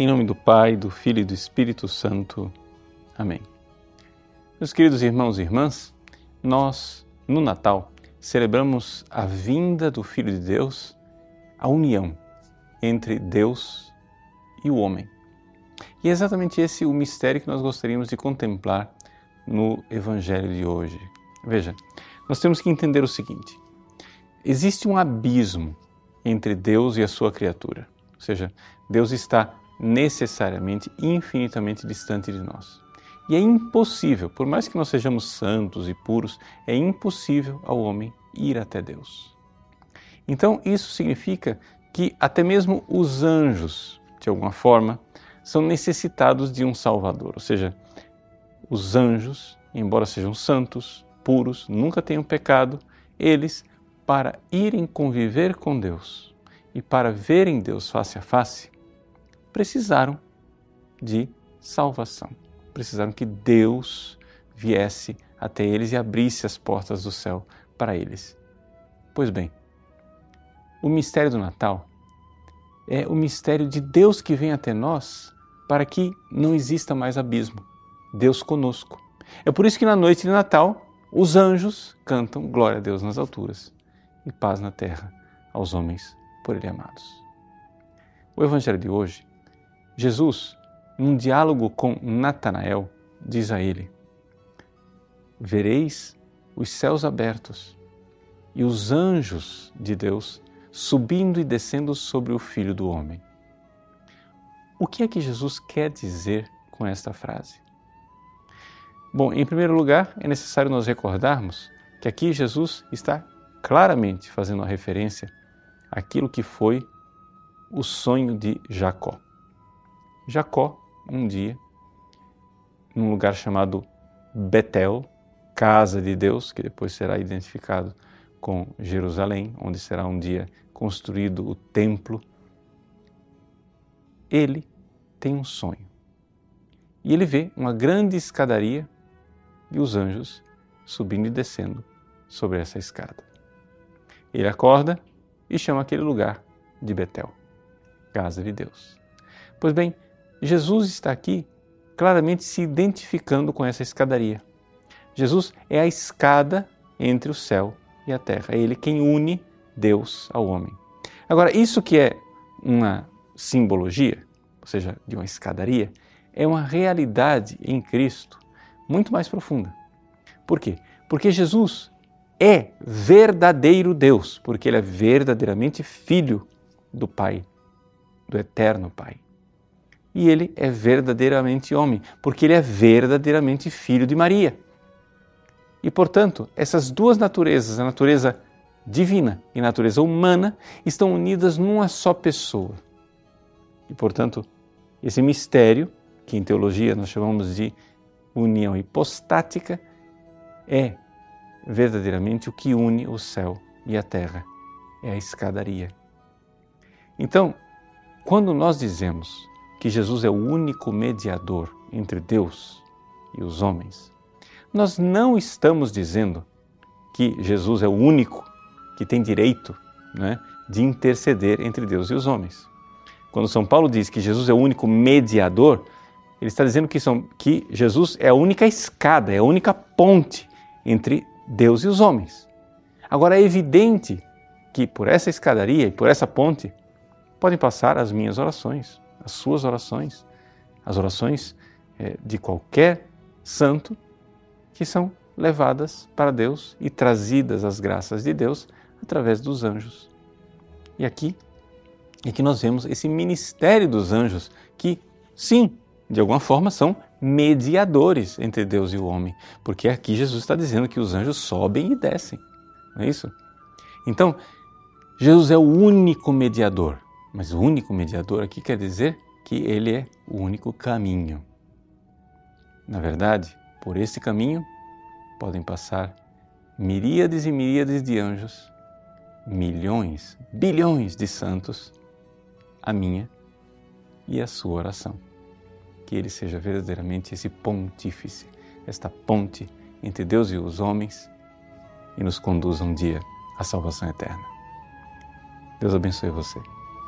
Em nome do Pai, do Filho e do Espírito Santo. Amém. Meus queridos irmãos e irmãs, nós, no Natal, celebramos a vinda do Filho de Deus, a união entre Deus e o homem. E é exatamente esse o mistério que nós gostaríamos de contemplar no Evangelho de hoje. Veja, nós temos que entender o seguinte: existe um abismo entre Deus e a sua criatura. Ou seja, Deus está necessariamente infinitamente distante de nós. E é impossível, por mais que nós sejamos santos e puros, é impossível ao homem ir até Deus. Então, isso significa que até mesmo os anjos, de alguma forma, são necessitados de um Salvador. Ou seja, os anjos, embora sejam santos, puros, nunca tenham pecado, eles, para irem conviver com Deus e para verem Deus face a face, precisaram de salvação. Precisaram que Deus viesse até eles e abrisse as portas do céu para eles. Pois bem, o mistério do Natal é o mistério de Deus que vem até nós para que não exista mais abismo. Deus conosco. É por isso que na noite de Natal os anjos cantam glória a Deus nas alturas e paz na terra aos homens por Ele amados. O Evangelho de hoje, Jesus, num diálogo com Natanael, diz a ele: Vereis os céus abertos e os anjos de Deus subindo e descendo sobre o Filho do Homem. O que é que Jesus quer dizer com esta frase? Bom, em primeiro lugar, é necessário nós recordarmos que aqui Jesus está claramente fazendo a referência àquilo que foi o sonho de Jacó. Jacó, um dia, num lugar chamado Betel, casa de Deus, que depois será identificado com Jerusalém, onde será um dia construído o templo, ele tem um sonho. E ele vê uma grande escadaria e os anjos subindo e descendo sobre essa escada. Ele acorda e chama aquele lugar de Betel, casa de Deus. Pois bem, Jesus está aqui claramente se identificando com essa escadaria. Jesus é a escada entre o céu e a terra. É Ele quem une Deus ao homem. Agora, isso que é uma simbologia, ou seja, de uma escadaria, é uma realidade em Cristo muito mais profunda. Por quê? Porque Jesus é verdadeiro Deus, porque Ele é verdadeiramente filho do Pai, do eterno Pai. E Ele é verdadeiramente homem, porque Ele é verdadeiramente filho de Maria. E, portanto, essas duas naturezas, a natureza divina e a natureza humana, estão unidas numa só pessoa. E, portanto, esse mistério, que em teologia nós chamamos de união hipostática, é verdadeiramente o que une o céu e a terra. É a escadaria. Então, quando nós dizemos que Jesus é o único mediador entre Deus e os homens, nós não estamos dizendo que Jesus é o único que tem direito né, de interceder entre Deus e os homens. Quando São Paulo diz que Jesus é o único mediador, ele está dizendo que, são, que Jesus é a única escada, é a única ponte entre Deus e os homens. Agora é evidente que por essa escadaria e por essa ponte podem passar as minhas orações, as suas orações, as orações é, de qualquer santo que são levadas para Deus e trazidas às graças de Deus através dos anjos. E aqui é que nós vemos esse ministério dos anjos que, sim, de alguma forma são mediadores entre Deus e o homem, porque aqui Jesus está dizendo que os anjos sobem e descem, não é isso? Então, Jesus é o único mediador, mas o único mediador aqui quer dizer que ele é o único caminho. Na verdade, por esse caminho podem passar miríades e miríades de anjos, milhões, bilhões de santos, a minha e a sua oração. Que ele seja verdadeiramente esse pontífice, esta ponte entre Deus e os homens e nos conduza um dia à salvação eterna. Deus abençoe você.